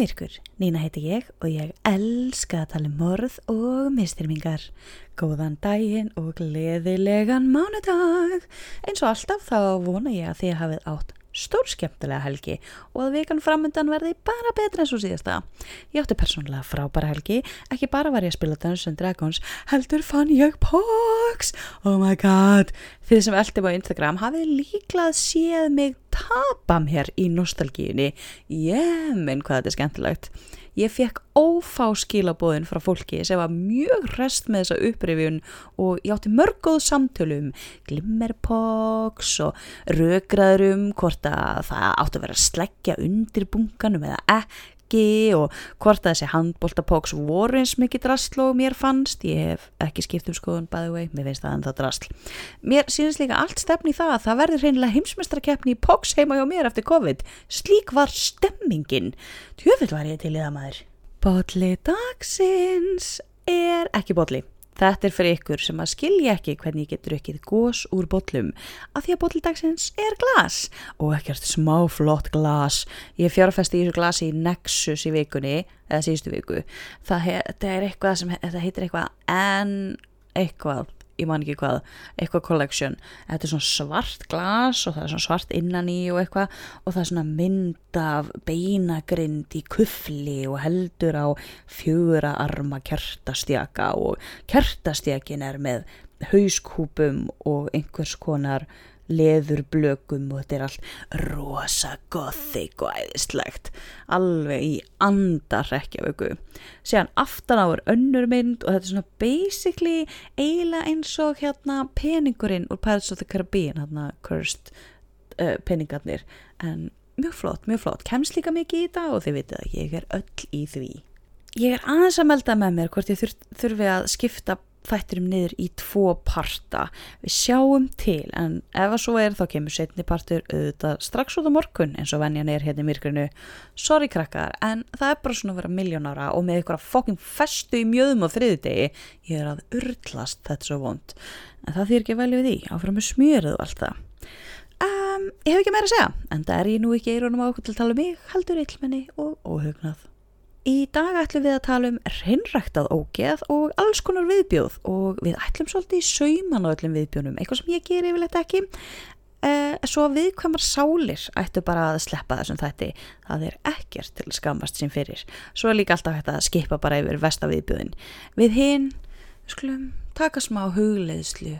Myrkur. Nína heiti ég og ég elska að tala um morð og mistyrmingar. Góðan daginn og gleðilegan mánudag. Eins og alltaf þá vona ég að þið hafið átt stór skemmtilega helgi og að vikan framöndan verði bara betra eins og síðasta. Ég átti persónulega frábæra helgi, ekki bara var ég að spila Dungeons and Dragons, heldur fann ég Pox! Oh my god! Þið sem eldi á Instagram hafið líklað séð mig tapa mér í nostalgíunni. Ég minn hvað þetta er skemmtilegt. Ég fekk ófá skilabóðin frá fólki sem var mjög rest með þessa upprifjun og ég átti mörgóð samtölum, glimmerpoks og rögraðurum hvort að það átti að vera að sleggja undir bunkanum eða ekki og hvort að þessi handbóltapoks voru eins mikið drasl og mér fannst, ég hef ekki skipt um skoðun by the way, mér finnst það ennþá drasl. Mér sínist líka allt stefni í það að það verður reynilega heimsmeistrakeppni í poks heima hjá mér eftir COVID. Slík var stemmingin. Tjöfitt var ég til í það maður. Botli dagsins er ekki botli. Þetta er fyrir ykkur sem að skilja ekki hvernig ég getur ekkið gós úr botlum af því að botldagsins er glas og ekkert smá flott glas. Ég fjárfesti í þessu glasi í Nexus í vikunni, eða síðustu viku. Það, það er eitthvað sem, það heitir eitthvað en eitthvað ég man ekki hvað, eitthvað collection. Þetta er svona svart glas og það er svona svart innan í og eitthvað og það er svona mynd af beinagrind í kuffli og heldur á fjögra arma kertastjaka og kertastjakin er með hauskúpum og einhvers konar leðurblökum og þetta er allt rosa gothic og æðislegt. Alveg í andarrekjavöku síðan aftan á er önnur mynd og þetta er svona basically eiginlega eins og hérna peningurinn úr Pirates of the Caribbean hérna cursed uh, peningarnir. En mjög flott, mjög flott. Kemst líka mikið í þetta og þið vitið að ég er öll í því. Ég er aðeins að melda með mér hvort ég þurfi að skipta þætturum niður í tvo parta. Við sjáum til en ef að svo er þá kemur setni partur auðvitað strax út á morgun eins og venjan er hérna í myrkrinu. Sorry krakkar en það er bara svona að vera miljónara og með ykkur að fokking festu í mjöðum á þriðdegi ég er að urtlast þetta svo vond. En það þýr ekki að velja við því áfram með smjöruð og allt það. Um, ég hef ekki meira að segja en það er ég nú ekki eironum á okkur til að tala um mig haldur illmenni og óhugnað Í dag ætlum við að tala um reynræktað ógeð og alls konar viðbjóð og við ætlum svolítið í sauman á öllum viðbjónum, eitthvað sem ég ger yfirleitt ekki. Eh, svo viðkvæmar sálir ættu bara að sleppa þessum þætti, það er ekkert til skamast sem fyrir. Svo er líka alltaf hægt að skipa bara yfir vestaviðbjóðin. Við hinn, skulum, taka smá hugleðslu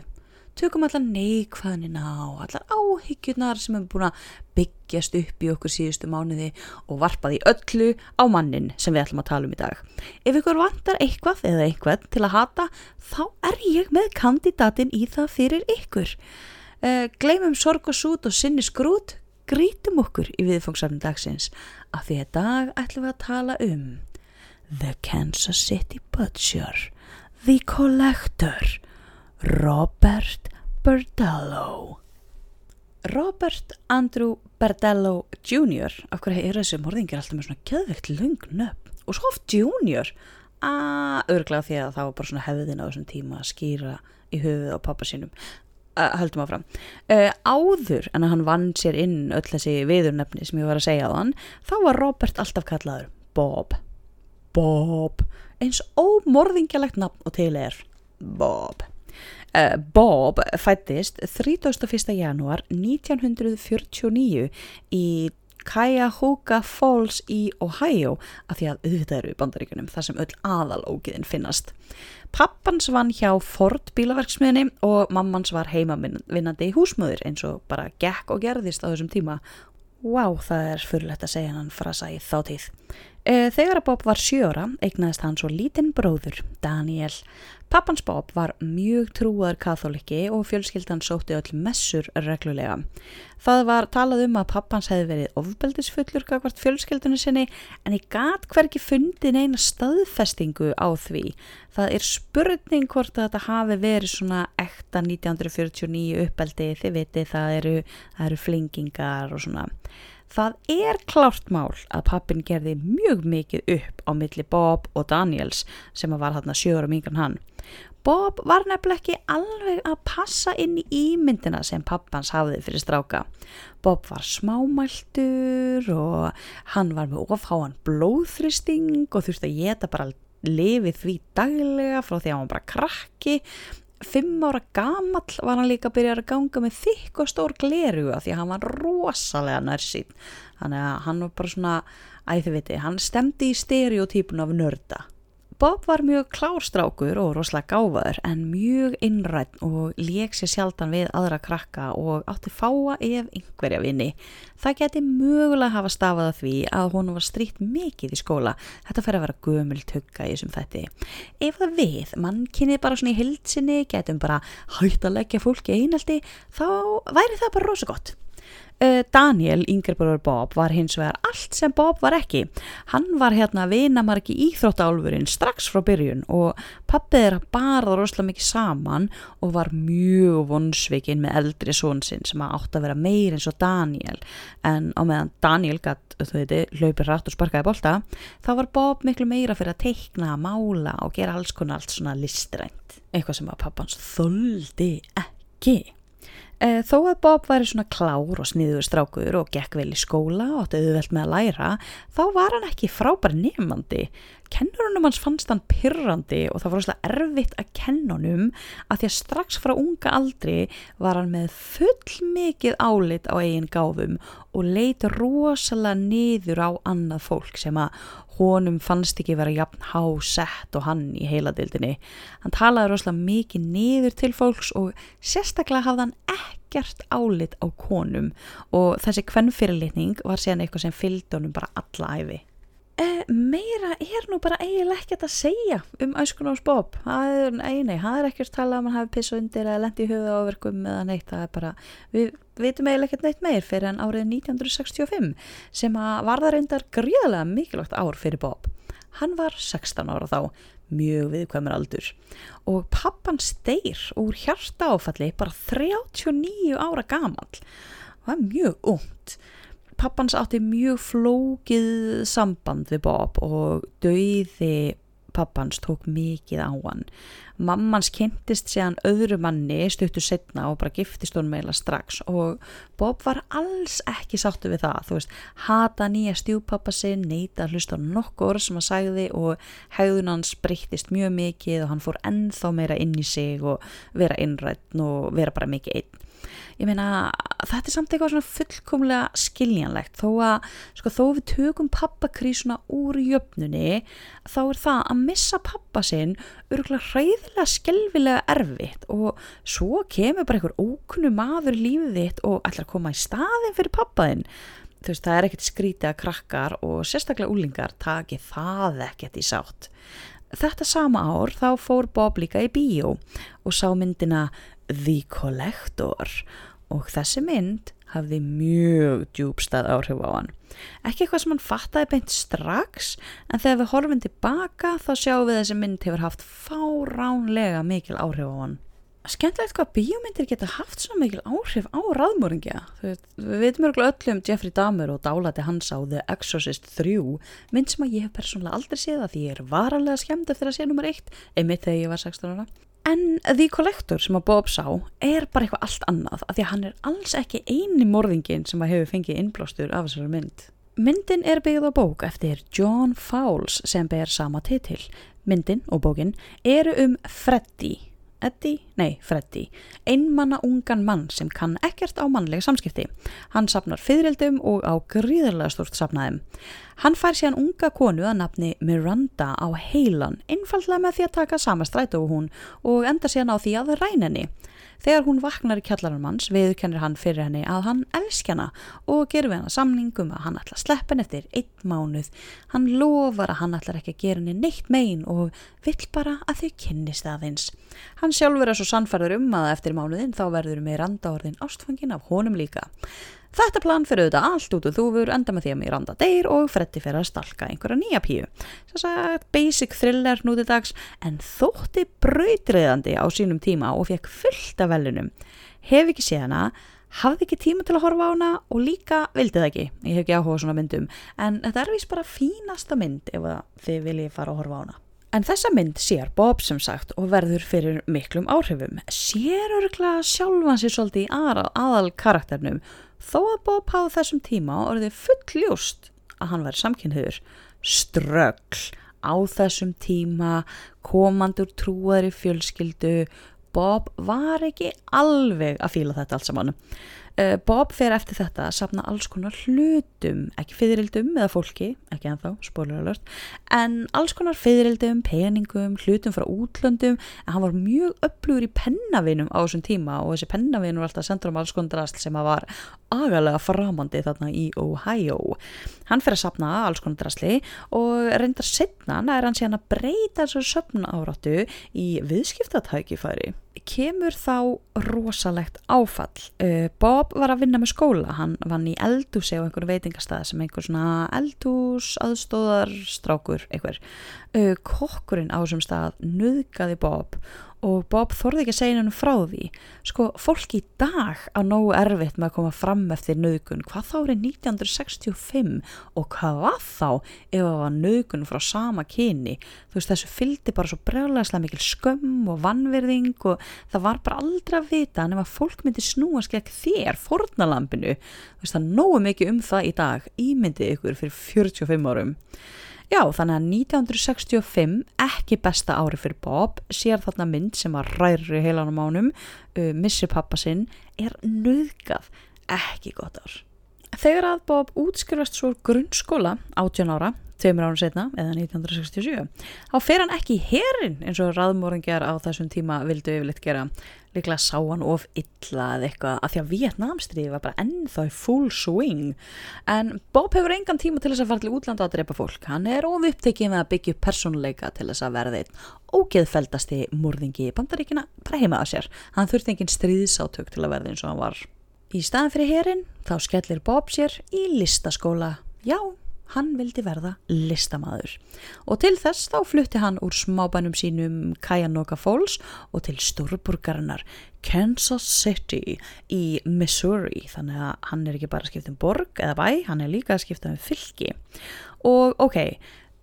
tökum allar neikvæðnina og allar áhyggjurnar sem hefur búin að byggjast upp í okkur síðustu mánuði og varpaði öllu á mannin sem við ætlum að tala um í dag. Ef ykkur vantar eitthvað eða eitthvað til að hata þá er ég með kandidatin í það fyrir ykkur. Uh, gleymum sorg og sút og sinni skrút, grítum okkur í viðfangsafnum dagsins af því að dag ætlum við að tala um The Kansas City Butcher, The Collector, Robert Berdello Robert Andrew Berdello Jr. af hverju er þessi morðingir alltaf með svona keðveikt lungnöpp og svo oft Junior. Að örglega því að það var bara svona hefðin á þessum tíma að skýra í höfuð á pappa sínum. Uh, höldum áfram. Uh, áður en að hann vann sér inn öll þessi viðurnefni sem ég var að segja á hann þá var Robert alltaf kallaður Bob. Bob. Eins ómorðingjalegt nafn og til er Bob Bob fættist 31. janúar 1949 í Cuyahoga Falls í Ohio af því að auðvitað eru bandaríkunum þar sem öll aðalógiðin finnast. Pappans vann hjá Ford bílaverksmiðni og mammans var heimavinnandi í húsmöður eins og bara gekk og gerðist á þessum tíma. Wow, það er fyrirlegt að segja hann frasa í þáttíð. Uh, þegar að Bob var sjóra eignaðist hann svo lítinn bróður, Daniel. Pappans Bob var mjög trúaður katholiki og fjölskyldan sótti öll messur reglulega. Það var talað um að pappans hefði verið ofbeldisfullur kakvart fjölskyldunni sinni en ég gat hverki fundin eina staðfestingu á því. Það er spurning hvort að þetta hafi verið svona ekta 1949 uppbeldi, þið viti það eru, það eru flingingar og svona. Það er klárt mál að pappin gerði mjög mikið upp á milli Bob og Daniels sem var hann að sjöra mingan hann. Bob var nefnilega ekki alveg að passa inn í ímyndina sem pappans hafði fyrir stráka. Bob var smámæltur og hann var með ofháan blóðþristing og þurfti að geta bara lifið því daglega frá því að hann bara krakki. Fimm ára gamall var hann líka að byrja að ganga með þykk og stór gleruga því að hann var rosalega nærsýn þannig að hann var bara svona æði viti, hann stemdi í stereotypun af nörda Bob var mjög klárstrákur og rosalega gáfaður en mjög innrætt og leik sér sjaldan við aðra krakka og átti fáa ef einhverja vini. Það geti mögulega hafa stafað að því að hún var stríkt mikið í skóla. Þetta fer að vera gömult hugga í þessum þetti. Ef það við, mann kynið bara svona í hildsinni, getum bara hægt að leggja fólki einaldi, þá væri það bara rosa gott. Eh, Daniel, yngrebröður Bob, var hins vegar allt sem Bob var ekki. Hann var hérna vinamarki íþróttálfurinn strax frá byrjun og pappið er að barða rosalega mikið saman og var mjög vonsvikinn með eldri svonsinn sem átt að vera meir eins og Daniel. En á meðan Daniel gætt, þú veitir, hlaupir rætt og sparkaði bólta, þá var Bob miklu meira fyrir að teikna, mála og gera alls konar allt svona listrænt. Eitthvað sem að pappans þóldi ekki. E, þó að Bob væri svona klár og sniður strákur og gekk vel í skóla og átti auðvelt með að læra, þá var hann ekki frábær nefnandi. Kennurunum hans fannst hann pyrrandi og það var svona erfitt að kennunum að því að strax frá unga aldri var hann með full mikið álit á eigin gáfum og leiti rosalega niður á annað fólk sem að honum fannst ekki vera jafn hásett og hann í heiladildinni. Hann talaði rosalega mikið niður til fólks og sérstaklega hafði hann ekkert álit á konum og þessi kvennfyrirlitning var síðan eitthvað sem fylgdi honum bara alla æfi. Eh, meira er nú bara eiginlega ekkert að segja um Æskun ás Bob nei, það er ekkert talað að mann hafi pissa undir eða lendi í höfu áverkum eða neitt, það er bara, við veitum eiginlega ekkert neitt meir fyrir en árið 1965 sem að varða reyndar gríðlega mikilvægt ár fyrir Bob. Hann var 16 ára þá mjög viðkvæmur aldur. Og pappan steyr úr hjarta áfalli bara 39 ára gamal og það er mjög ungt. Pappans átti mjög flókið samband við Bob og dauði pappans tók mikið á hann. Mammans kynntist séðan öðru manni stuttur setna og bara giftist hún meila strax og Bob var alls ekki sáttu við það, þú veist, hata nýja stjúpappa sinn, neita að hlusta nokkur sem að sagði og hegðun hans breyttist mjög mikið og hann fór ennþá meira inn í sig og vera innrætt og vera bara mikið einn ég meina þetta er samt eitthvað svona fullkomlega skiljanlegt. Þó að sko, þó við tökum pappakrísuna úr jöfnunni þá er það að missa pappa sinn örgulega hræðilega skelvilega erfitt. Og svo kemur bara einhver ókunnu maður lífið þitt og ætlar að koma í staðin fyrir pappaðinn þú veist það er ekkert skrítið að krakkar og sérstaklega úlingar taki það ekkert í sátt Þetta sama ár þá fór Bob líka í bíó og sá myndina The Collector og þessi mynd hafði mjög djúbstað áhrif á hann. Ekki eitthvað sem hann fattaði beint strax en þegar við horfum tilbaka þá sjáum við þessi mynd hefur haft fáránlega mikil áhrif á hann. Skemmtilegt hvað bíómyndir geta haft svo mikil áhrif á raðmóringja. Við veitum örgulega öllum Jeffrey Dahmer og dálati hans á The Exorcist 3 mynd sem að ég hef persónulega aldrei séð að því ég er varalega skemmt eftir að sé nummer 1 einmitt þegar ég var 16 ára. En The Collector sem að Bob sá er bara eitthvað allt annað af því að hann er alls ekki eini morðingin sem að hefur fengið innblástur af þessari mynd. Myndin er byggð á bók eftir John Fowles sem ber sama titil. Myndin og bókin eru um Freddy Eddie, nei Freddy, einmanna ungan mann sem kann ekkert á mannlega samskipti. Hann sapnar fyririldum og á gríðarlega stort sapnaðum. Hann fær síðan unga konu að nafni Miranda á heilan, einfallega með því að taka sama strætu og hún og enda síðan á því að ræna henni. Þegar hún vaknar í kjallarann manns viðkennir hann fyrir henni að hann elsk hana og gerur við hana samningum að hann ætla að sleppa henni eftir einn mánuð. Hann lofar að hann ætlar ekki að gera henni neitt megin og vill bara að þau kynnist aðeins. Hann sjálfur er svo sannferður um að eftir mánuðin þá verður með randaorðin ástfangin af honum líka. Þetta plan fyrir auðvitað allt út og þú verður enda með því að mér randa deyr og Freddi fyrir að stalka einhverja nýja píu. Þess að basic thriller nútið dags en þótti brautriðandi á sínum tíma og fekk fullt af velunum. Hef ekki séð hana, hafði ekki tíma til að horfa á hana og líka vildi það ekki, ég hef ekki áhuga svona myndum en þetta er vist bara fínasta mynd ef þið viljið fara að horfa á hana En þessa mynd sér Bob sem sagt og verður fyrir miklum áhrifum. Sér örgla sjálfan sér svolítið í aðal karakternum þó að Bob hafa þessum tíma orðið fullljúst að hann verður samkynniður. Ströggl á þessum tíma, komandur trúaður í fjölskyldu, Bob var ekki alveg að fíla þetta allt saman. Uh, Bob fer eftir þetta að sapna alls konar hlutum, ekki fyririldum eða fólki, ekki ennþá, spóluðalört, en alls konar fyririldum, peningum, hlutum frá útlöndum, en hann var mjög upplugur í pennavinum á þessum tíma og þessi pennavinum var alltaf sendur um alls konar drasl sem var agalega framandi þarna í Ohio. Hann fer að sapna alls konar drasli og reyndar setna er hann síðan að breyta þessu söpna áráttu í viðskiptatækifæri kemur þá rosalegt áfall. Uh, Bob var að vinna með skóla, hann vann í eldúsi á einhverju veitingastæði sem einhver svona eldús, aðstóðarstrákur, einhver. Uh, kokkurinn á þessum stað nöðgaði Bob og Bob þorði ekki að segja hennu frá því. Sko fólk í dag á nógu erfitt með að koma fram eftir nöðgun hvað þá er 1965 og hvað var þá ef það var nöðgun frá sama kyni? Þú veist þessu fylgdi bara svo breglaðslega mikil skömm og vannverðing og það var bara aldrei að vita að fólk myndi snúast gegn þér fornalampinu þú veist það nógu mikið um það í dag. Ímyndið ykkur fyrir 45 árum Já, þannig að 1965, ekki besta ári fyrir Bob, sér þarna mynd sem að ræri heilanum ánum, uh, missi pappa sinn, er nöðgað, ekki gott ár. Þegar að Bob útskrifast svo grunnskóla, 18 ára, tveimur árum setna, eða 1967, þá fer hann ekki í herin eins og raðmóringjar á þessum tíma vildu yfirleitt gera líklega sá hann of illa eða eitthvað að því að Vietnamstríði var bara ennþá í full swing. En Bob hefur engan tíma til þess að fara til útlanda að drepa fólk. Hann er of upptekið með að byggja upp personleika til þess að verða einn ógeðfeldasti morðingi í bandaríkina bara heima að sér. Hann þurfti engin stríðsátök til að verða eins og hann var. Í staðan fyrir herin þá skellir Bob sér í listaskóla. Já hann vildi verða listamaður. Og til þess þá flutti hann úr smábænum sínum Kayanoga Falls og til stórburgarinnar Kansas City í Missouri. Þannig að hann er ekki bara að skipta um borg eða bæ, hann er líka að skipta um fylki. Og ok,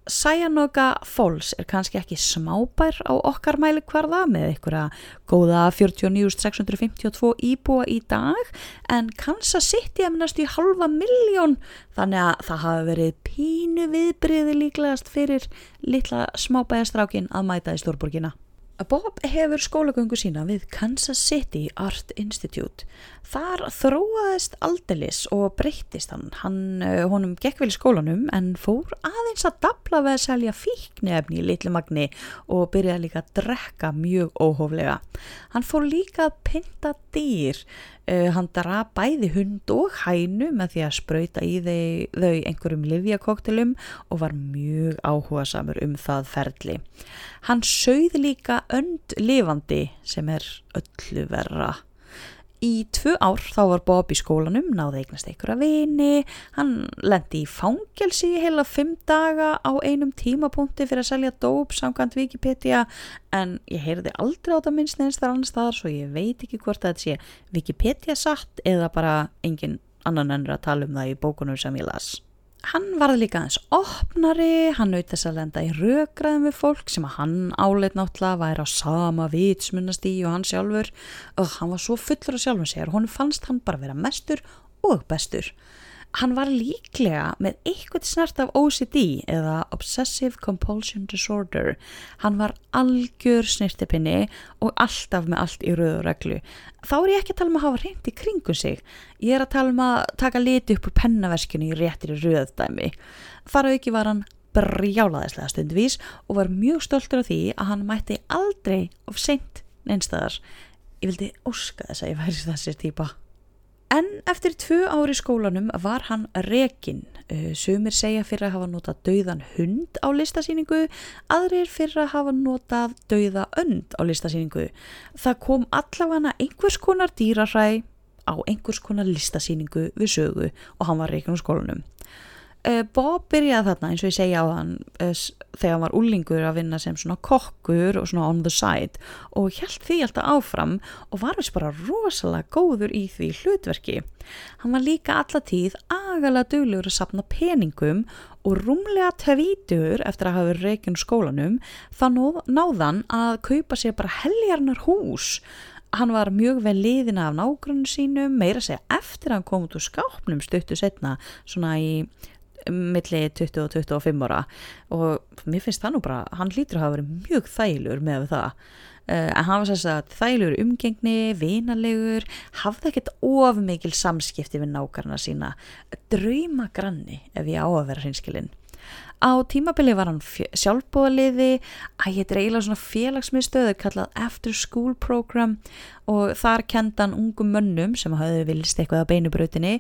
Sayanoga Falls er kannski ekki smábær á okkar mæli hverða með einhverja góða 49.652 íbúa í dag en Kansas City minnast í halva miljón þannig að það hafi verið pínu viðbriði líklegast fyrir litla smábæðastrákin að mæta í Stórborgina. Bob hefur skólagöngu sína við Kansas City Art Institute. Þar þróaðist aldelis og breyttist hann. Hann eh, honum gekk vel í skólanum en fór aðeins að dabla við að selja fíknefni í litlu magni og byrjaði líka að drekka mjög óhóflega. Hann fór líka að pynta dýr Uh, hann draf bæði hund og hænu með því að spröyta í þau, þau einhverjum livjakoktelum og var mjög áhuga samur um það ferli. Hann sögð líka önd lifandi sem er öllu verra. Í tvö ár þá var Bob í skólanum, náði eignast einhverja vini, hann lendi í fangelsi heila fimm daga á einum tímapunkti fyrir að selja dóp samkvæmt Wikipedia en ég heyrði aldrei á það minnst neins þar annars þar svo ég veit ekki hvort að þetta sé Wikipedia satt eða bara engin annan ennur að tala um það í bókunum sem ég las. Hann varði líka aðeins opnari, hann naut þess að lenda í rökraðum við fólk sem að hann áleit náttúrulega væri á sama vitsmunastí og hann sjálfur og hann var svo fullur af sjálfum sér og hann fannst hann bara vera mestur og bestur. Hann var líklega með eitthvað snart af OCD eða Obsessive Compulsion Disorder. Hann var algjör snirtipinni og alltaf með allt í rauðu reglu. Þá er ég ekki að tala um að hafa reynd í kringum sig. Ég er að tala um að taka liti upp úr pennaverskinu í réttir rauðdæmi. Þar auki var hann brjálaðislega stundvís og var mjög stoltur af því að hann mætti aldrei of seint neinstæðar. Ég vildi óska þess að ég væri þessir típa. En eftir tvö ári skólanum var hann rekin. Uh, sumir segja fyrir að hafa notað dauðan hund á listasýningu, aðrir fyrir að hafa notað dauða önd á listasýningu. Það kom allavega einhvers konar dýraræ á einhvers konar listasýningu við sögu og hann var rekin á skólanum. Uh, Bob byrjaði þarna eins og ég segja á hann uh, þegar hann var úlingur að vinna sem svona kokkur og svona on the side og held því alltaf áfram og var veist bara rosalega góður í því hlutverki. Hann var líka allatíð agalega duglegur að sapna peningum og rúmlega tvítur eftir að hafa reikinn skólanum þá náðan að kaupa sér bara heljarnar hús hann var mjög vel liðin af nágrunum sínum, meira segja eftir að hann kom út úr skápnum stuttu setna svona í milli 20 og 25 ára. Og mér finnst það nú bara, hann lítur að hafa verið mjög þælur með það. Uh, en hann var þess að þælur umgengni vinalegur, hafði ekkert of mikil samskipti við nákarna sína. Drauma granni ef ég á að vera hreinskilinn Á tímabili var hann sjálfbúðaliði, að héttir eiginlega svona félagsmiðstöðu kallað After School Program og þar kendan ungum mönnum sem hafði vilist eitthvað á beinubrautinni,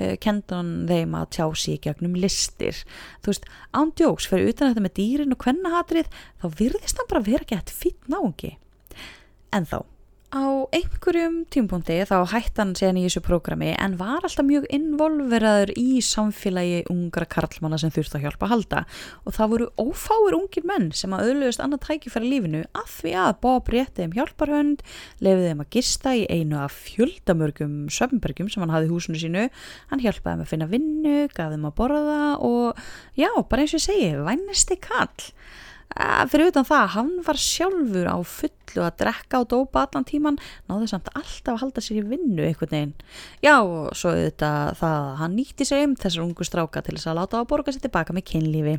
uh, kendan þeim að tjá sig gegnum listir. Þú veist, ándjóks fyrir utan þetta með dýrin og kvennahatrið, þá virðist hann bara vera gett fýtt náungi. En þá á einhverjum tímpunkti þá hætti hann séðan í þessu prógrami en var alltaf mjög involveraður í samfélagi ungra karlmanna sem þurfti að hjálpa að halda. Og það voru ófáir ungir menn sem að auðlust annað tækifæri lífinu að því að Bob rétti þeim hjálparhönd lefið þeim að gista í einu af fjöldamörgum söfnbergjum sem hann hafði í húsinu sínu. Hann hjálpaði þeim að finna vinnu, gaf þeim að borða og já, bara eins og ég segi, vænnesti kall fyrir utan það, hann var sjálfur á fullu að drekka og dópa allan tíman, náðu samt alltaf að halda sér í vinnu einhvern veginn. Já, og svo auðvitað það að hann nýtti sér um þessar ungu stráka til þess að láta á borga sér tilbaka með kynlífi.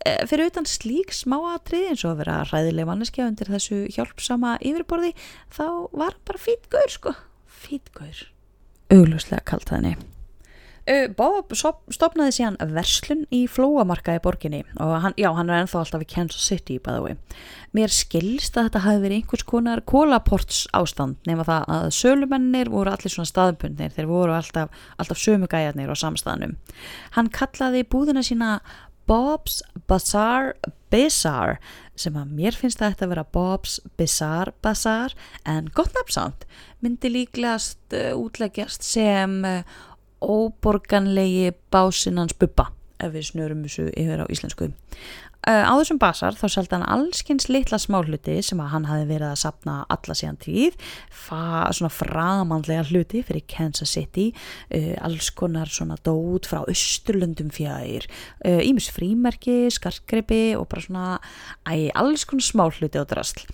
E, fyrir utan slík smáatrið eins og að vera ræðileg manneskja undir þessu hjálpsama yfirborði þá var bara fítgur sko, fítgur auglúslega kalt það henni Bob stopnaði síðan verslun í flóamarka í borginni og hann, já, hann er ennþá alltaf í Kansas City bæða mér skilst að þetta hafi verið einhvers konar kólaports ástand nema það að sölumennir voru allir svona staðbundnir þeir voru alltaf, alltaf sömugæjarnir á samstæðanum hann kallaði búðina sína Bob's Bazaar Bizarre sem að mér finnst að þetta vera Bob's Bizarre Bazaar en gott nafnsamt myndi líklegast uh, útleggjast sem uh, óborganlegi básinnans buppa ef við snörum þessu yfir á íslensku. Á þessum basar þá seldi hann allskins litla smáhluti sem að hann hafi verið að sapna alla síðan tíð svona framandlega hluti fyrir Kansas City uh, alls konar svona dót frá Östurlundum fjær ímis uh, frímerki, skarkgreipi og bara svona æ, alls konar smáhluti á drasl.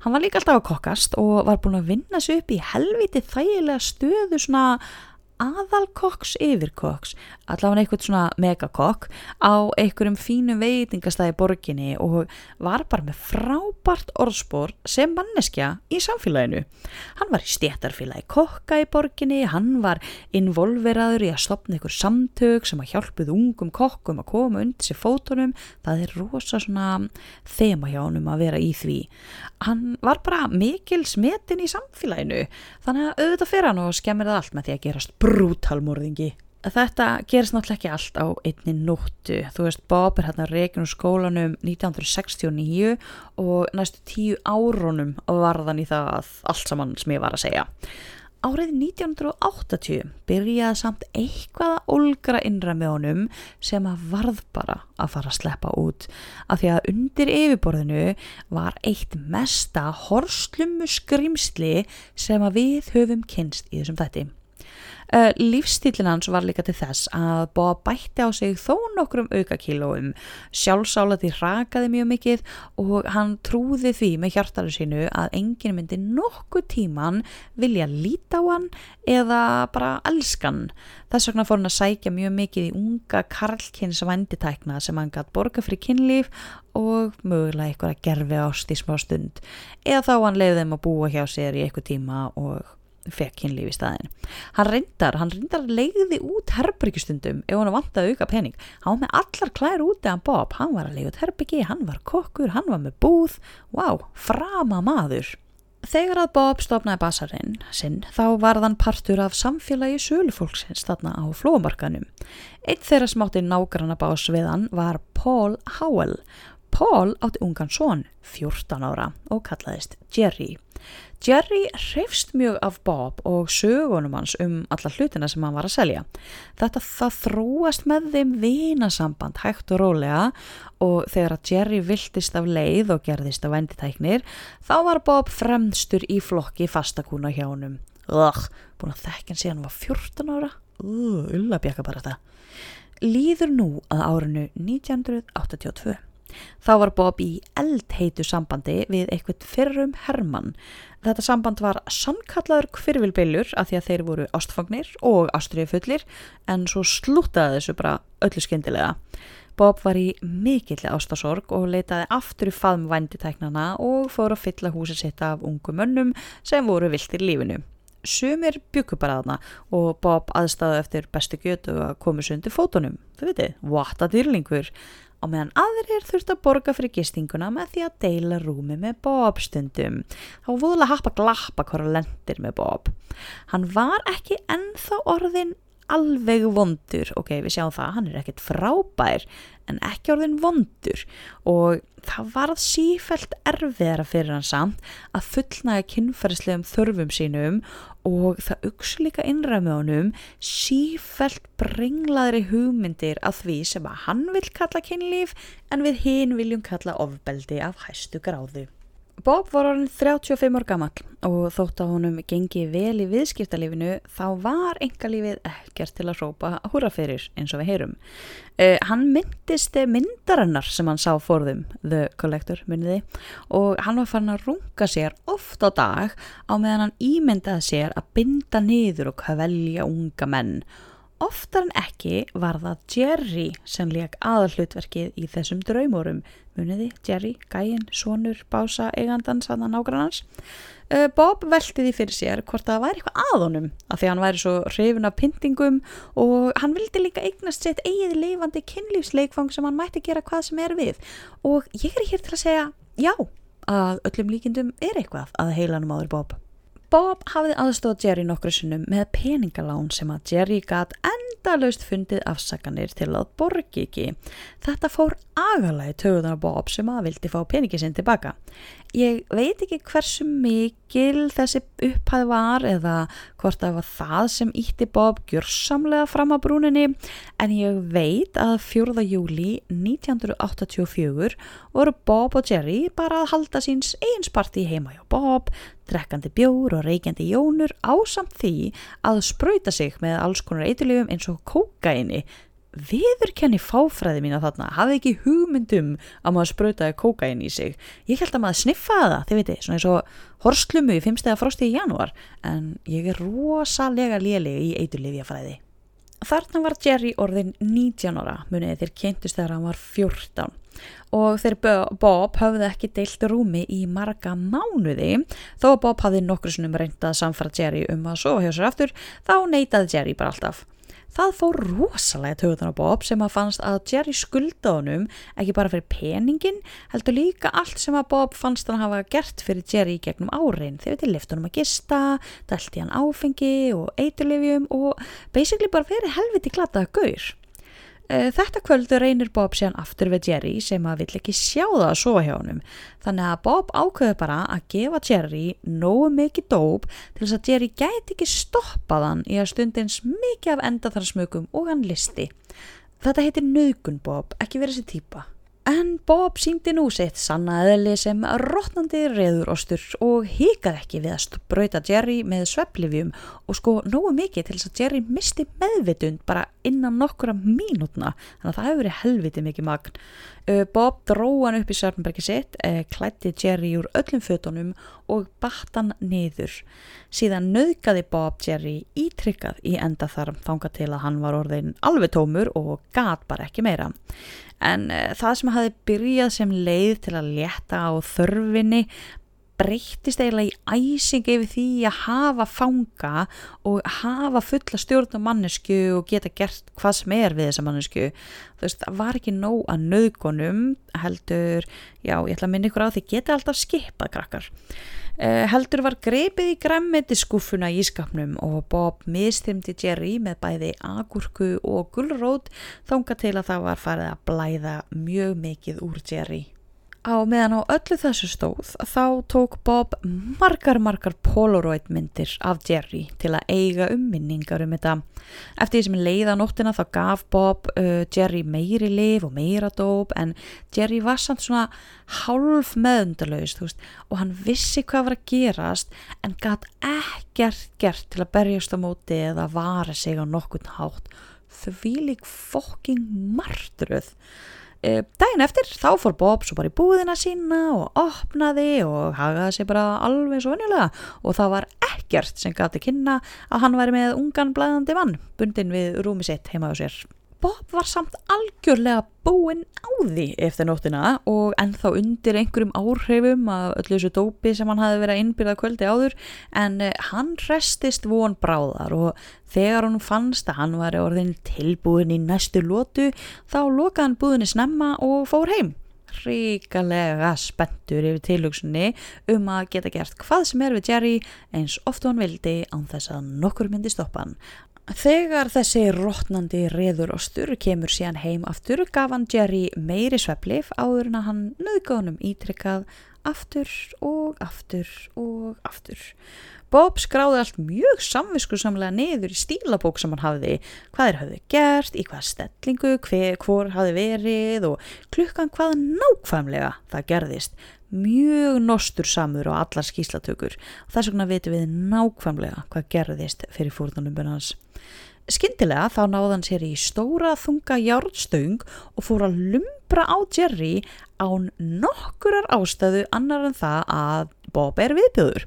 Hann var líka alltaf að kokkast og var búin að vinna sig upp í helviti þægilega stöðu svona aðalkokks yfirkokks allavega einhvern svona megakokk á einhverjum fínum veitingastæði borginni og var bara með frábært orðspor sem manneskja í samfélaginu. Hann var í stéttarfélagi kokka í borginni, hann var involveraður í að stopna einhver samtök sem að hjálpuð ungum kokkum að koma undir sér fótunum, það er rosa svona þema hjá hann um að vera í því. Hann var bara mikil smetin í samfélaginu, þannig að auðvitað fyrir hann og skemmir það allt með því að gerast brútalmorðingi. Þetta gerist náttúrulega ekki allt á einni nóttu. Þú veist, Bob er hérna reygin úr skólanum 1969 og næstu tíu árunum varðan í það allt saman sem ég var að segja. Árið 1980 byrjaði samt eitthvað að olgra innra með honum sem að varð bara að fara að sleppa út af því að undir yfirborðinu var eitt mesta horslumu skrimsli sem að við höfum kynst í þessum þætti. Uh, lífstílinn hans var líka til þess að búa bætti á sig þó nokkrum aukakílóum. Sjálfsála því rakaði mjög mikið og hann trúði því með hjartalu sínu að enginn myndi nokkuð tíman vilja líta á hann eða bara elskan þess vegna fór hann að sækja mjög mikið í unga karlkynns venditækna sem hann gætt borga fri kynlíf og mögulega eitthvað að gerfi ást í smá stund. Eða þá hann leiði þeim að búa hjá sér í eitthvað tíma og fekk kynlíf í staðin hann reyndar, hann reyndar leiði út herbyggistundum ef hann vant að auka pening. Hann var með allar klær út eða Bob. Hann var að leiða út herbyggi, hann var kokkur hann var með búð, wow, frama maður. Þegar að Bob stopnaði basarinn sinn þá var þann partur af samfélagi sölufólksins þarna á flómarkanum einn þeirra smátti nágranna bás við hann var Paul Howell. Paul átti ungan son, 14 ára, og kallaðist Jerry. Jerry hreifst mjög af Bob og sögunum hans um alla hlutina sem hann var að selja. Þetta það þróast með þeim vinasamband hægt og rólega og þegar að Jerry viltist af leið og gerðist af venditæknir þá var Bob fremstur í flokki fastakúna hjá honum. Ugh, búin að þekkan síðan hann var 14 ára? Uh, ullabjaka bara þetta. Líður nú að árinu 1982. Þá var Bob í eldheitu sambandi við eitthvað fyrrum Hermann. Þetta samband var samkallaður kvirvilbillur af því að þeir voru ástfangnir og ástriðfullir en svo slútaði þessu bara öllu skyndilega. Bob var í mikilli ástasorg og leitaði aftur í faðum vænditæknana og fór að fylla húsi sitt af ungu mönnum sem voru viltir lífinu. Sumir byggur bara aðna og Bob aðstæði eftir bestu götu að koma sundi fótunum. Þau veitir, vata dýrlingur á meðan aðrir þurft að borga fyrir gistinguna með því að deila rúmi með Bob stundum. Það var voðalega happa glappa hvora lendir með Bob. Hann var ekki ennþá orðin alveg vondur, ok, við sjáum það, hann er ekkert frábær en ekki orðin vondur og það varð sífælt erfiðara fyrir hann samt að fullnaga kynferðslegum þörfum sínum og það uks líka innræmi honum sífælt brenglaðri hugmyndir af því sem að hann vil kalla kynlíf en við hinn viljum kalla ofbeldi af hæstu gráðu. Bob var orðin 35 ár gammal og þótt að honum gengi vel í viðskiptalífinu þá var engalífið ekkert til að rópa húra fyrir eins og við heyrum. Uh, hann myndist myndarannar sem hann sá forðum, The Collector muniði, og hann var farin að runga sér oft á dag á meðan hann ímyndaði sér að binda niður og kvelja unga menn Oftar en ekki var það Jerry sem leik aðalhlutverkið í þessum draumurum. Muniði, Jerry, gæin, sonur, bása, eigandans, hann að nágrannans. Uh, Bob velti því fyrir sér hvort það væri eitthvað að honum af því hann væri svo hrifin af pyntingum og hann vildi líka eignast sitt eigið leifandi kynlífsleikfang sem hann mætti gera hvað sem er við. Og ég er hér til að segja já, að öllum líkindum er eitthvað að heilanum áður Bob. Bob hafði aðstóð Jerry nokkru sinnum með peningalán sem að Jerry gat endalaust fundið afsakanir til að borgi ekki. Þetta fór agalagi töguðan á Bob sem að vildi fá peningi sinn tilbaka. Ég veit ekki hversu mikil þessi upphæð var eða hvort það var það sem ítti Bob gjörsamlega fram á brúninni en ég veit að 4. júli 1984 voru Bob og Jerry bara að halda síns einsparti heima hjá Bob drekkandi bjór og reykjandi jónur ásamt því að spröyta sig með alls konar eiturlifum eins og kókaini viðurkenni fáfræði mín að þarna. Hafði ekki hugmyndum að maður spröytaði kókain í sig. Ég held að maður sniffaði það, þið veitir svona eins og horslumu í fimmstega frosti í janúar. En ég er rosalega lélega í eiturlifjafræði Þarna var Jerry orðin 19 ára muniði þeir kynntist þegar hann var 14 og þeir Bob hafði ekki deilt rúmi í marga mánuði. Þó að Bob hafði nokkru snum reyndað samfara Jerry um að sofa hjá sér aftur þá neytaði Jerry bara alltaf Það fór rosalega tögutan á Bob sem að fannst að Jerry skulda honum ekki bara fyrir peningin, heldur líka allt sem að Bob fannst hann hafa gert fyrir Jerry gegnum árin. Þeir veitir lift honum að gista, dælti hann áfengi og eiturlifjum og basically bara verið helviti glataða gaur. Eh, þetta kvöldu reynir Bob síðan aftur við Jerry sem að vill ekki sjá það að sofa hjá honum. Þannig að Bob ákveði bara að gefa Jerry nógu mikið dóp til þess að Jerry gæti ekki stoppaðan í að stundins mikið af endaþarsmögum og hann listi. Þetta heitir nögun Bob, ekki verið þessi típa. En Bob síndi nú sitt sannaðili sem rótnandi reðurostur og hikaði ekki við að spröyta Jerry með svepplifjum og sko nógu mikið til þess að Jerry misti meðvitund bara innan nokkura mínútna þannig að það hefur verið helviti mikið magn. Uh, Bob dróðan upp í Sörnbergi sitt, uh, klætti Jerry úr öllum fötunum og battan niður. Síðan nöðgaði Bob Jerry ítrykkað í enda þar þánga til að hann var orðin alveg tómur og gat bara ekki meira en uh, það sem hafi byrjað sem leið til að létta á þörfinni breyttist eiginlega í æsing yfir því að hafa fanga og hafa fulla stjórn á mannesku og geta gert hvað sem er við þessa mannesku þú veist, það var ekki nóg að nöðgunum heldur, já, ég ætla að minna ykkur á því geta alltaf skipað krakkar heldur var greipið í græmmeti skúfuna í skapnum og Bob mistimti Jerry með bæði agurku og gullrót þánga til að það var farið að blæða mjög mikið úr Jerry. Á meðan á öllu þessu stóð þá tók Bob margar margar polaroid myndir af Jerry til að eiga umminningar um þetta. Eftir því sem leiða nóttina þá gaf Bob uh, Jerry meiri liv og meira dóp en Jerry var samt svona hálf meðundalauðist og hann vissi hvað var að gerast en gæt ekkert gert til að berjast á móti eða vara sig á nokkun hátt. Því lík fokking martruð. E, daginn eftir þá fór Bob svo bara í búðina sína og opnaði og hagaði sig bara alveg svo venjulega og það var ekkert sem gati kynna að hann væri með ungan blæðandi mann bundin við rúmi sitt heima á sér. Bob var samt algjörlega búinn á því eftir nóttina og ennþá undir einhverjum áhrifum af öllu þessu dópi sem hann hafi verið að innbyrða kvöldi áður en eh, hann restist von bráðar og þegar hann fannst að hann var orðin tilbúin í næstu lótu þá lokaði hann búðinni snemma og fór heim. Ríkalega spenntur yfir tilugsunni um að geta gert hvað sem er við Jerry eins ofta hann vildi án þess að nokkur myndi stoppa hann Þegar þessi rótnandi reður og sturu kemur síðan heim aftur gaf hann Jerry meiri sveplif áður en að hann nöðgónum ítrykkað aftur og aftur og aftur. Bob skráði allt mjög samviskusamlega niður í stílabók sem hann hafði, hvað þeir hafði gert, í hvað stellingu, hver, hvor hafði verið og klukkan hvað nákvæmlega það gerðist mjög nostur samur á allar skýslatökur og þess vegna veitum við nákvæmlega hvað gerðist fyrir fórnunum hans. Skyndilega þá náðan sér í stóra þunga járnstöng og fór að lumbra á Jerry án nokkurar ástöðu annar en það að Bob er viðbjöður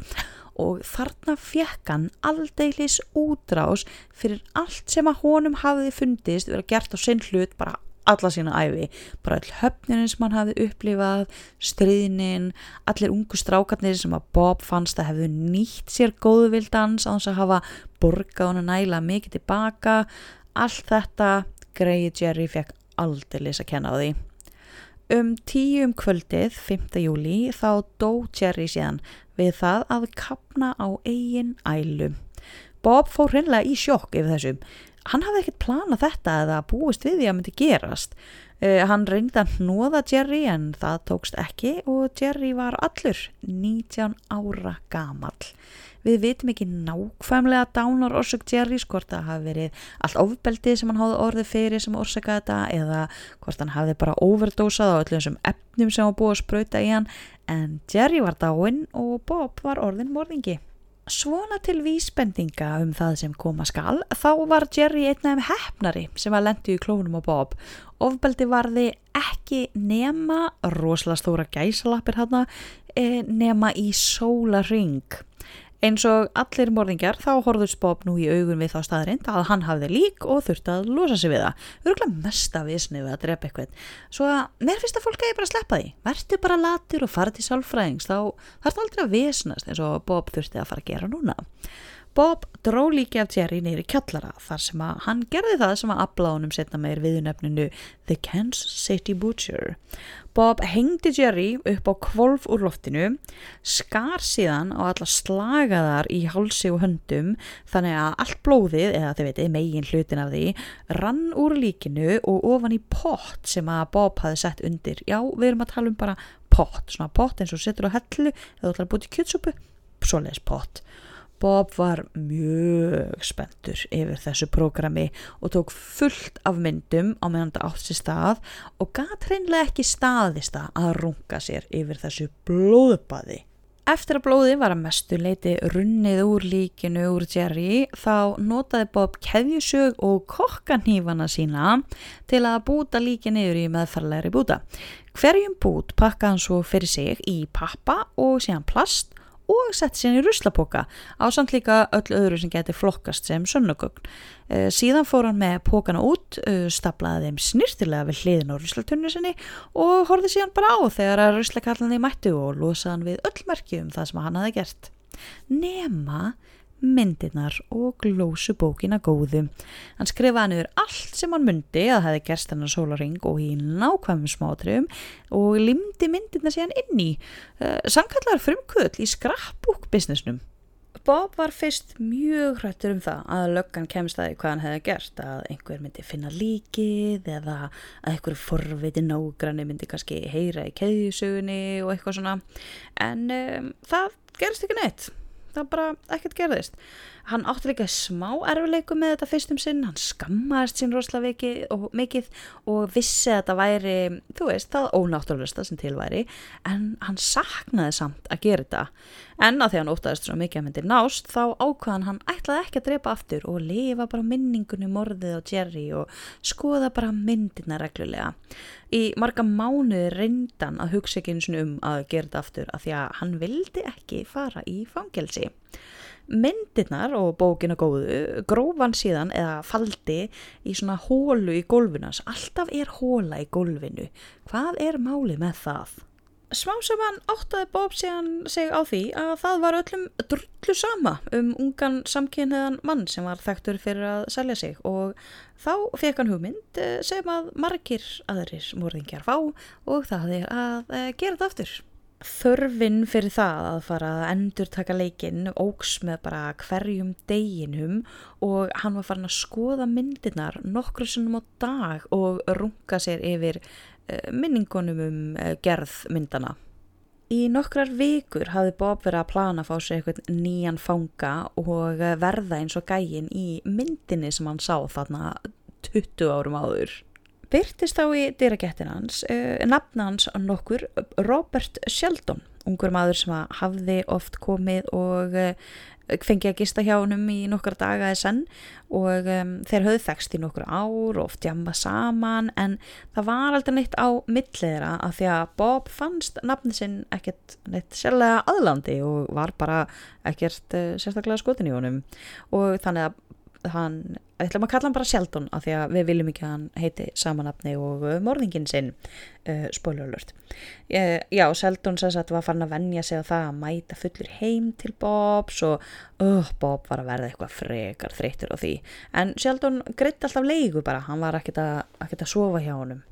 og þarna fekk hann aldeilis útrás fyrir allt sem að honum hafiði fundist verið gert á sinn hlut bara alla sína æfi, bara all höfninin sem hann hafði upplifað, stríðnin allir ungu strákarnir sem að Bob fannst að hefðu nýtt sér góðvildans á þess að hafa borgað hann að næla mikið tilbaka. Allt þetta greiði Jerry fekk aldeilis að kenna á því. Um tíu um kvöldið 5. júli þá dó Jerry síðan við það að kapna á eigin ælu. Bob fór hreinlega í sjokk yfir þessum hann hafði ekkert planað þetta eða búist við því að myndi gerast. Uh, hann reyndi að hnóða Jerry en það tókst ekki og Jerry var allur 19 ára gamal við vitum ekki nákvæmlega dánar orsök Jerry hvort það hafi verið allt ofbeldið sem hann hafði orðið fyrir sem orsaka þetta eða hvort hann hafi bara overdósað á öllum þessum efnum sem hann búið að spröyta í hann. En Jerry var dáinn og Bob var orðin morðingi Svona til vísbendinga um það sem koma skal, þá var Jerry einnaðum hefnari sem var lendið í klónum á Bob. Ofbeldi varði ekki nema, rosalega stóra gæsalappir hann, eh, nema í sólaring. Eins og allir morðingjar þá horfðust Bob nú í augun við þá staðrind að hann hafði lík og þurfti að losa sig við það. Örgulega mesta visni við að drepa eitthvað. Svo að mér finnst að fólk eigi bara að sleppa því. Vertu bara latur og fara til sálfræðings þá þarf það aldrei að visnast eins og Bob þurfti að fara að gera núna. Bob dró líki af Jerry neyri kjallara þar sem að hann gerði það sem að abla honum setna meir viðunöfninu The Kansas City Butcher. Bob hengdi Jerry upp á kvolf úr loftinu, skar síðan á alla slagaðar í hálsi og höndum þannig að allt blóðið, eða þið veitir megin hlutin af því, rann úr líkinu og ofan í pott sem að Bob hafi sett undir. Já, við erum að tala um bara pott, svona pott eins og setur á hellu eða þú ætlar að búti kjötsúpu, svoleiðis pott. Bob var mjög spenntur yfir þessu prógrami og tók fullt af myndum á meðan þetta átt sér stað og gæt hreinlega ekki staðist að runga sér yfir þessu blóðbaði. Eftir að blóði var að mestu leiti runnið úr líkinu úr Jerry þá notaði Bob keðjusög og kokkanhífana sína til að búta líkinu yfir í meðferðlegri búta. Hverjum bút pakkaði hann svo fyrir sig í pappa og síðan plast og sett sér í ruslapoka á samt líka öll öðru sem geti flokkast sem sönnugögn. E, síðan fór hann með pókana út, e, staplaði þeim snirtilega við hliðin á ruslatunni sinni og horfið síðan bara á þegar að ruslakallinni mættu og losaði hann við öll merki um það sem hann hafi gert. Nema myndirnar og glósu bókina góðu. Hann skrifaði niður allt sem hann myndi að hefði gerst hennar sólaring og í nákvæmum smátriðum og limdi myndirna síðan inn í uh, eh, sankallar frumkvöld í skrappbúk businessnum. Bob var fyrst mjög hrættur um það að löggan kemst að hvað hann hefði gert, að einhver myndi finna líkið eða að einhver forviti nágranni myndi kannski heyra í keðjusögunni og eitthvað svona en um, það gerist ekki neitt það bara ekkert gerðist hann átti líka smá erfileiku með þetta fyrstum sinn, hann skammaðist sín rosalega og, mikið og vissi að þetta væri, þú veist, það ónáttúrulega sem tilværi, en hann saknaði samt að gera þetta. En að því hann ótaðist svo mikið að myndi nást þá ákvaðan hann ætlaði ekki að drepa aftur og lifa bara minningunni morðið á Jerry og skoða bara myndina reglulega. Í marga mánu reyndan að hugsa ekki eins og um að gera þetta aftur af því að hann vildi ekki fara í fangelsi myndirnar og bókina góðu grófan síðan eða faldi í svona hólu í gólfinas alltaf er hóla í gólfinu. Hvað er málið með það? Smá sem hann áttaði Bob síðan seg á því að það var öllum drullu sama um ungan samkynniðan mann sem var þekktur fyrir að selja sig. Og þá fekk hann hugmynd eh, sem að margir aðrir morðingjar fá og það er að eh, gera þetta aftur þörfin fyrir það að fara að endur taka leikinn ógs með bara hverjum deginum og hann var farin að skoða myndirnar nokkru sinnum á dag og runga sér yfir uh, minningunum um uh, gerð myndana. Í nokkrar vikur hafði Bob verið að plana að fá sér eitthvað nýjan fanga og eh, verða eins og gægin í myndinni sem hann sá þarna 20 árum áður byrtist þá í dyragettin hans uh, nafna hans nokkur Robert Sheldon, ungur maður sem hafði oft komið og uh, fengið að gista hjá hennum í nokkra daga eða senn og um, þeir höfðu þekst í nokkur ár og oft jamma saman en það var aldrei neitt á milliðra af því að Bob fannst nafni sinn ekkert neitt sérlega aðlandi og var bara ekkert uh, sérstaklega skotin í honum. Og þannig að hann, ætlum að kalla hann bara Sheldon af því að við viljum ekki að hann heiti samanapni og uh, morðingin sinn uh, spólurlust uh, já, Sheldon sæs að það var farin að vennja sig á það að mæta fullur heim til Bobs og uh, Bob var að verða eitthvað frekar þreytur á því. En Sheldon greitt alltaf leigu bara, hann var ekkert að, að sofa hjá honum.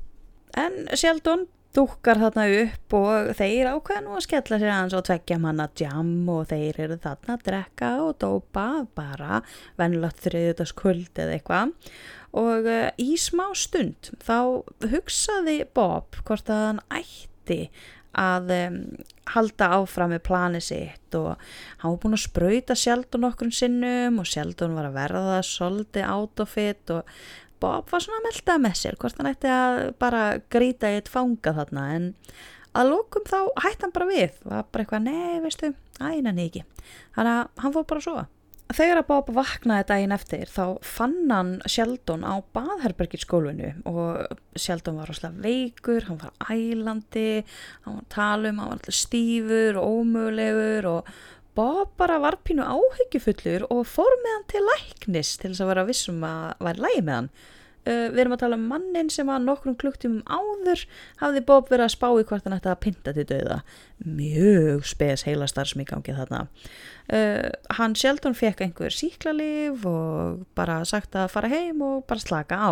En Sheldon dúkar þarna upp og þeir ákveða nú að skella sér aðeins og tvekja manna jam og þeir eru þarna að drekka og dópa bara vennlagt þriðutaskuld eða eitthvað. Og uh, í smá stund þá hugsaði Bob hvort að hann ætti að um, halda áfram með plani sitt og hann var búin að spröyta Sheldon okkur sinnum og Sheldon var að verða svolítið out of it og Bob var svona að melda með sér hvort hann ætti að bara grýta í eitt fanga þarna en að lókum þá hætti hann bara við var bara eitthvað, nei veistu, æna nýki þannig að hann fór bara að sofa. Þegar að Bob vaknaði daginn eftir þá fann hann Sheldon á baðherbergitskólinu og Sheldon var rosalega veikur, hann var ælandi, hann var talum, hann var alltaf stífur og ómögulegur og Bob bara var pínu áhyggjufullur og fór með hann til læknis til þess að vera vissum að vera lægi með hann. Uh, við erum að tala um mannin sem að nokkrum klukktum áður hafði Bob verið að spá í hvort hann ætti að pinta til döða. Mjög spes heila starfsmík ángið þarna. Uh, hann Sheldon fekk einhver síklarlif og bara sagt að fara heim og bara slaka á.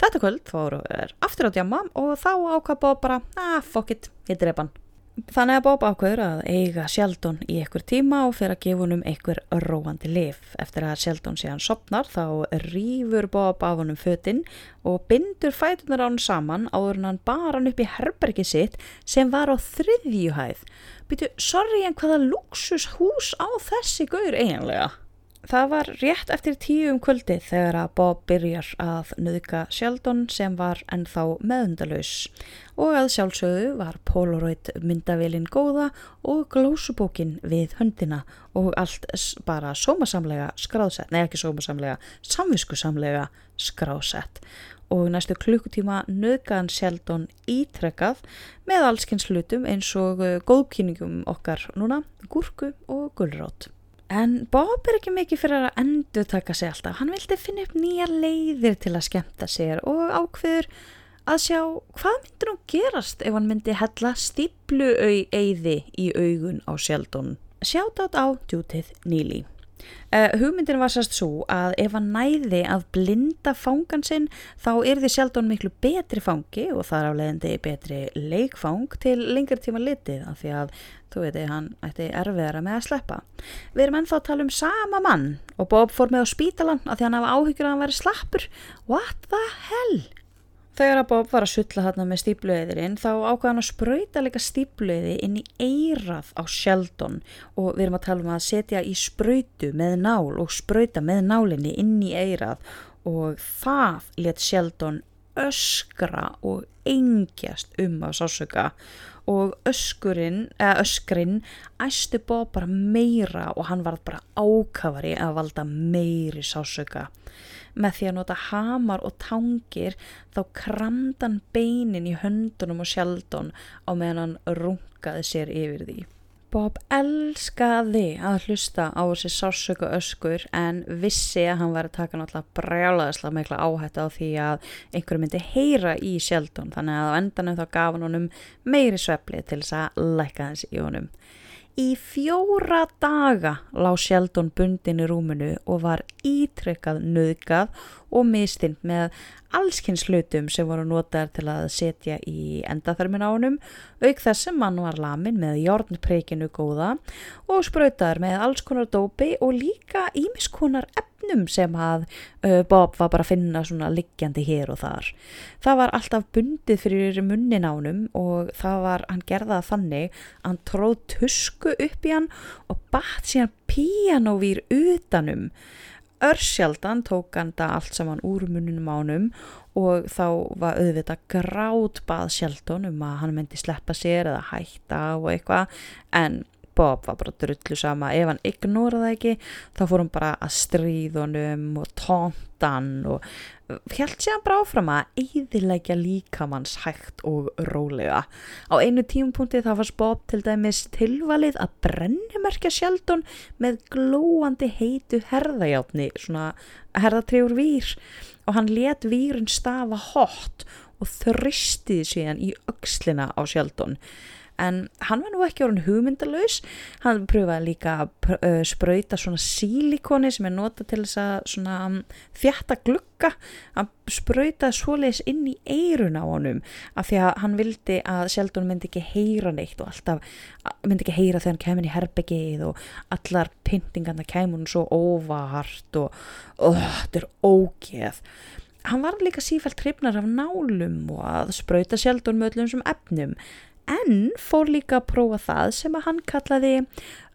Þetta kvöld fóru aftur á djama og þá ákvað Bob bara, ah fuck it, ég dref hann. Þannig að Bob ákveður að eiga Sheldon í einhver tíma og fyrir að gefa honum einhver róandi lif. Eftir að Sheldon sé hann sopnar þá rýfur Bob af honum fötinn og bindur fætunar á hann saman áður hann bara hann upp í herbergi sitt sem var á þriðjuhæð. Býtu, sorry en hvaða luxus hús á þessi gaur eiginlega? Það var rétt eftir tíu um kvöldi þegar að Bob byrjar að nöðka Sheldon sem var ennþá meðundalus og að sjálfsögðu var Polaroid myndavélin góða og glósubókin við höndina og allt bara sómasamlega skráðsett, nei ekki sómasamlega, samviskusamlega skráðsett og næstu klukkutíma nöðkan Sheldon ítrekkað með allskynns hlutum eins og góðkynningum okkar núna, gúrku og gullrótt. En Bob er ekki mikið fyrir að endur taka sig alltaf. Hann vildi finna upp nýja leiðir til að skemta sér og ákveður að sjá hvað myndir hún gerast ef hann myndi hella stíplu eiði í augun á Sheldon. Sjátt átt á djútið Níli. Uh, hugmyndin var sérst svo að ef hann næði að blinda fangan sinn þá er þið sjálf miklu betri fangi og þar afleðandi betri leikfang til lengri tíma litið af því að þú veit hann ætti erfiðara með að sleppa. Við erum ennþá að tala um sama mann og Bob fór með á spítalan af því hann hafa áhyggjur að hann væri slappur. What the hell? Þegar að Bob var að sulla þarna með stípluðirinn þá ákvaði hann að spröyta líka stípluði inn í eirað á Sheldon. Og við erum að tala um að setja í spröytu með nál og spröyta með nálinni inn í eirað og það let Sheldon öskra og engjast um að sásöka og öskurinn, eða öskrinn æstu Bob bara meira og hann var bara ákafari að valda meiri sásöka með því að nota hamar og tangir þá kramdan beinin í höndunum og sjaldun á meðan hann rungaði sér yfir því. Bob elskaði að hlusta á þessi sársöku öskur en vissi að hann var að taka náttúrulega brjálaðislega meikla áhætt á því að einhverju myndi heyra í sjaldun þannig að á endanum þá gaf hann honum meiri svepli til þess að læka hans í honum. Í fjóra daga lág Sheldon bundin í rúmunu og var ítrykkað nöðgað og mistinn með allskynns hlutum sem voru notaðar til að setja í endaþörmin á hannum auk þessum mann var lamin með jórnpreikinu góða og spröytar með alls konar dópi og líka ímiskonar efnum sem að Bob var bara að finna svona liggjandi hér og þar. Það var alltaf bundið fyrir munnin ánum og það var, hann gerðaði þannig að hann tróð tusku upp í hann og batt síðan píanóvír utanum. Örsjaldan tók hann það allt saman úr munninum ánum og þá var auðvitað grátt bað sjaldun um að hann myndi sleppa sér eða hætta og eitthvað. En Bob var bara drullu sama. Ef hann ignoraði ekki þá fór hann bara að stríðunum og tóntan og held sér hann bara áfram að eðilegja líkamanns hægt og rólega. Á einu tímpunkti þá fannst Bob til dæmis tilvalið að brennumerkja sjaldun með glóandi heitu herðajáttni svona herðatrjúr vír. Og hann let vírin stafa hot og þristiði síðan í aukslina á sjaldun en hann var nú ekki orðin hugmyndalus hann pröfaði líka að uh, spröyta svona sílikoni sem er nota til þess að svona um, þjætta glukka hann spröytaði svoleiðis inn í eirun á honum. Af því að hann vildi að Sheldon myndi ekki heyra neitt og alltaf myndi ekki heyra þegar hann kemur í herbyggið og allar pyntingarna kemur hann svo óvart og oh, þetta er ógeð. Hann var líka sífælt trefnar af nálum og að spröyta Sheldon með öllum sem efnum en fór líka að prófa það sem að hann kallaði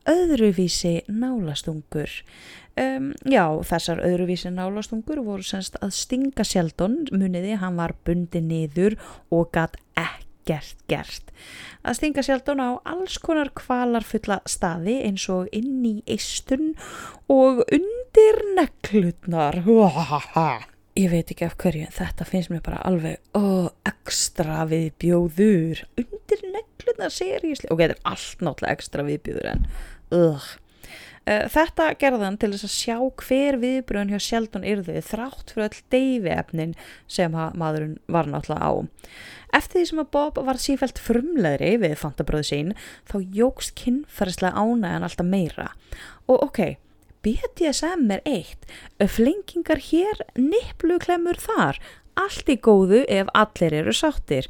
öðruvísi nálastungur. Um, já, þessar öðruvísi nálastungur voru semst að stinga Sheldon, muniði, hann var bundi niður og gatt ekkert gert. Að stinga Sheldon á alls konar kvalarfulla staði eins og inn í eistun og undir neklutnar. Hvahaha! ég veit ekki af hverju, þetta finnst mér bara alveg oh, ekstra viðbjóður. Undir negluna serísli ok, þetta er allt náttúrulega ekstra viðbjóður en uh. þetta gerðan til þess að sjá hver viðbröðun hjá Sheldon yrði þrátt fyrir all deyfi efnin sem maðurinn var náttúrulega á. Eftir því sem að Bob var sífælt frumleðri við fantabröðu sín þá jógst kynferðslega ánægjan alltaf meira. Og ok BDSM er eitt, flengingar hér, nippluklemmur þar, allt í góðu ef allir eru sáttir.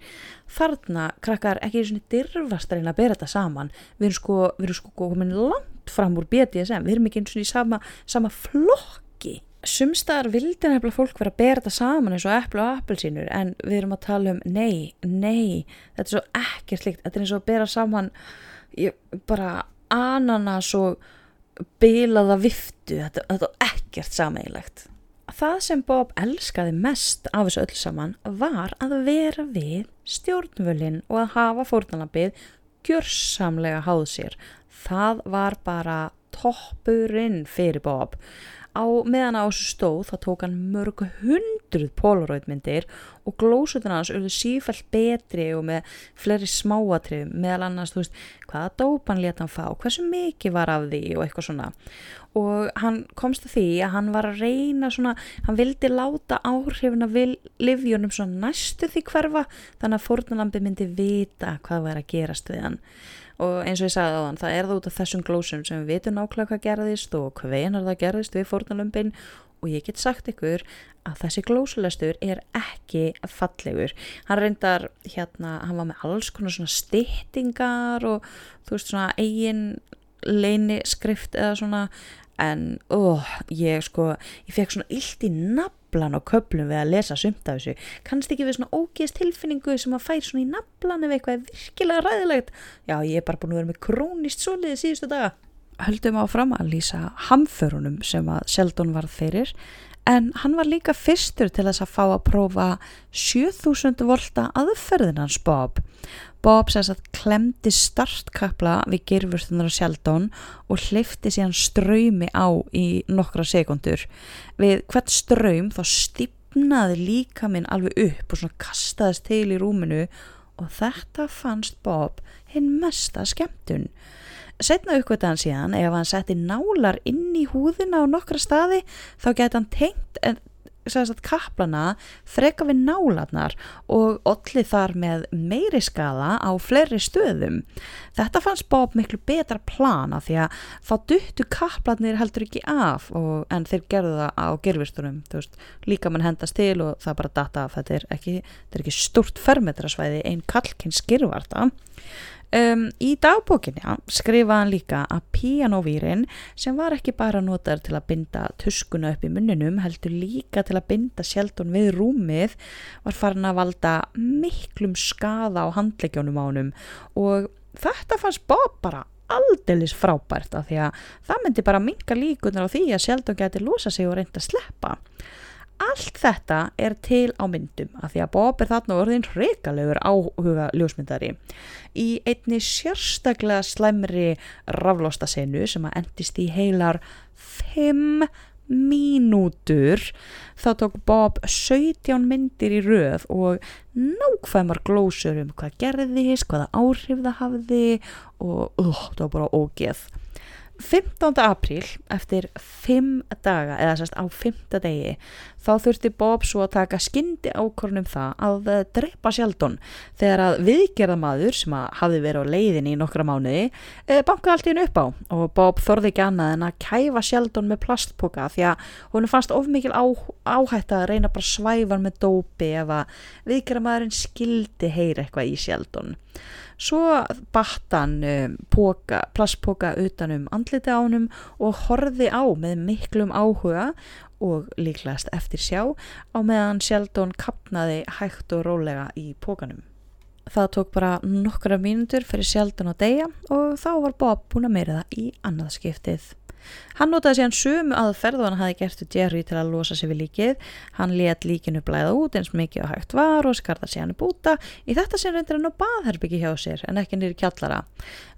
Þarna krakkar ekki svona dirfast að reyna að bera þetta saman, við erum sko, við erum sko komin langt fram úr BDSM, við erum ekki eins og í sama, sama flokki. Sumstaðar vildi nefnilega fólk vera að bera þetta saman eins og epplu og appelsínur en við erum að tala um nei, nei, þetta er svo ekkert líkt, þetta er eins og að bera saman ég, bara ananas og bilaða viftu, þetta, þetta er ekkert sameigilegt. Það sem Bob elskaði mest af þessu öll saman var að vera við stjórnvölinn og að hafa fórnalambið gjörsamlega háð sér. Það var bara toppurinn fyrir Bob á meðan á þessu stóð þá tók hann mörg hundruð polaroidmyndir og glósutin hans auðvitað sífælt betri og með fleiri smáatrið meðal annars, þú veist, hvaða dópan leta hann fá, hversu mikið var af því og eitthvað svona. Og hann komst að því að hann var að reyna svona, hann vildi láta áhrifin af livjónum svona næstu því hverfa þannig að fórnalambi myndi vita hvað var að gerast við hann. Og eins og ég sagði á þann, það er það út af þessum glósum sem við vitum nákvæmlega hvað gerðist og hvenar það gerðist við fórnalömpin og ég get sagt ykkur að þessi glósulestur er ekki fallegur. Hann reyndar hérna, hann var með alls konar svona styttingar og þú veist svona eigin leini skrift eða svona en ó, ég sko, ég fekk svona illt í naflan á köplum við að lesa sumt af þessu, kannst ekki við svona ógeðst tilfinningu sem að fær svona í naflan ef eitthvað er virkilega ræðilegt já, ég er bara búin að vera með krónist soliði síðustu daga höldum áfram að lýsa hamförunum sem að Sheldon varð fyrir en hann var líka fyrstur til þess að fá að prófa 7000 volta aðferðinans Bob. Bob sæs að klemdi startkapla við gerfurstunar á Sheldon og hlifti síðan ströymi á í nokkra sekundur. Við hvert ströym þá stipnaði líka minn alveg upp og svona kastaðist til í rúminu og þetta fannst Bob hinn mesta skemmtun. Setna uppgötaðan síðan ef hann setti nálar inn í húðina á nokkra staði þá geti hann tengt en sagt, kaplana freka við nálarnar og allir þar með meiri skada á fleiri stöðum. Þetta fannst Bob miklu betra plana því að þá duttu kaplanir heldur ekki af og, en þeir gerðu það á gerfistunum. Líka mann hendast til og það bara data af þetta er ekki, ekki stort fermetrasvæði einn kallkinn skirvarta. Um, í dagbókinja skrifaði hann líka að píanóvírin sem var ekki bara notaður til að binda tuskuna upp í munninum heldur líka til að binda sjeldun við rúmið var farin að valda miklum skada á handleggjónum ánum og þetta fannst Bob bara aldeilis frábært af því að það myndi bara minga líkunar á því að sjeldun geti losa sig og reynda að sleppa Allt þetta er til á myndum að því að Bob er þarna orðin reykalegur áhuga ljósmyndari. Í einni sérstaklega slæmri raflosta senu sem að endist í heilar 5 mínútur þá tók Bob 17 myndir í röð og nákvæmar glósur um hvað gerðist, hvaða áhrif það hafði og uh, það var bara ógeð 15. apríl eftir 5 daga eða sérst á 5. degi þá þurfti Bob svo að taka skyndi ákornum það að drepa Sheldon þegar að viðgerðamadur sem að hafi verið á leiðin í nokkra mánuði eh, bankaði allt í hennu upp á og Bob þorði ekki annað en að kæfa Sheldon með plastpoka því að hún fannst of mikil á, áhætt að reyna bara svæfan með dópi ef að viðgerðamadurinn skildi heyra eitthvað í Sheldon Svo battan um, plastpoka utanum andliti ánum og horði á með miklum áhuga og líklegast eftir sjá á meðan Sheldon kapnaði hægt og rólega í pókanum. Það tók bara nokkra mínútur fyrir Sheldon að deyja og þá var Bob búin að meira það í annað skiptið. Hann notaði síðan sömu aðferð og hann hafi gert til Jerry til að losa sig við líkið. Hann let líkinu blæða út eins mikið og hægt var og skarða hann í búta. Í þetta sem reyndir hann á baðherbyggi hjá sér en ekki nýri kjallara.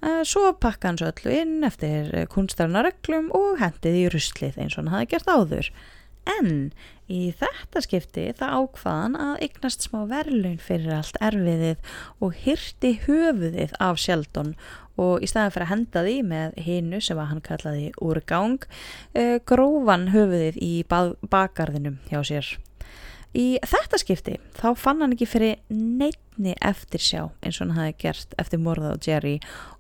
Eh, svo pakka hann svo öllu inn eftir kunstarnareglum og hendið í ruslið eins og hann hafi gert áður. En í þetta skipti það ákvaðan að eignast smá verðlun fyrir allt erfiðið og hyrti höfuðið af Sheldon og í staðan fyrir að henda því með hinnu sem hann kallaði úrgang uh, grófan höfuðið í bakarðinum hjá sér. Í þetta skipti þá fann hann ekki fyrir neitni eftir sjá eins og hann hafi gert eftir morða á Jerry.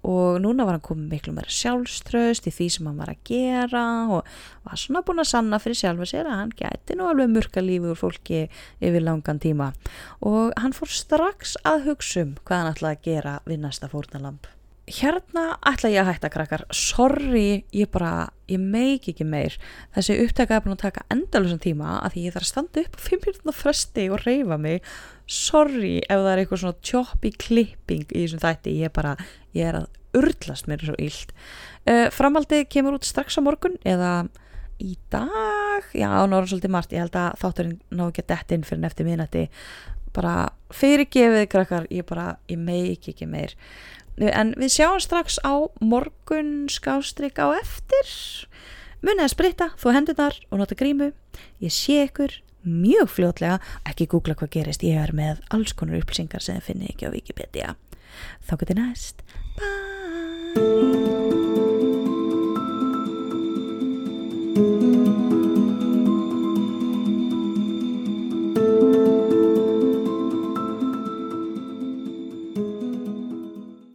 Og núna var hann komið miklu meira sjálfströst í því sem hann var að gera og var svona búin að sanna fyrir sjálfa sér að hann gæti nú alveg mörka lífi úr fólki yfir langan tíma. Og hann fór strax að hugsa um hvað hann ætlaði að gera við næsta fórnalamp hérna ætla ég að hætta krakkar. Sorry, ég bara ég meik ekki meir. Þessi upptæka er búin að taka endalusan tíma að því ég þarf að standa upp á 5 minútið fresti og reyfa mig. Sorry ef það er eitthvað svona choppy clipping í þessum þætti. Ég er bara, ég er að urtlast mér svo íld uh, framaldið kemur út strax á morgun eða í dag? Já, náður svolítið margt, ég held að þátturinn ná ekki að detta inn fyrir nefti minnati bara fyrirgefið krakkar. Ég bara, ég meik ekki meir en við sjáum strax á morgun skástrík á eftir. Munið að spritta, þú hendur þar og nota grímu, ég sé ykkur mjög fljótlega, ekki googla hvað gerist ég er með alls konar upplýsingar sem þið finnir ekki á Wikipedia. Þá getur næst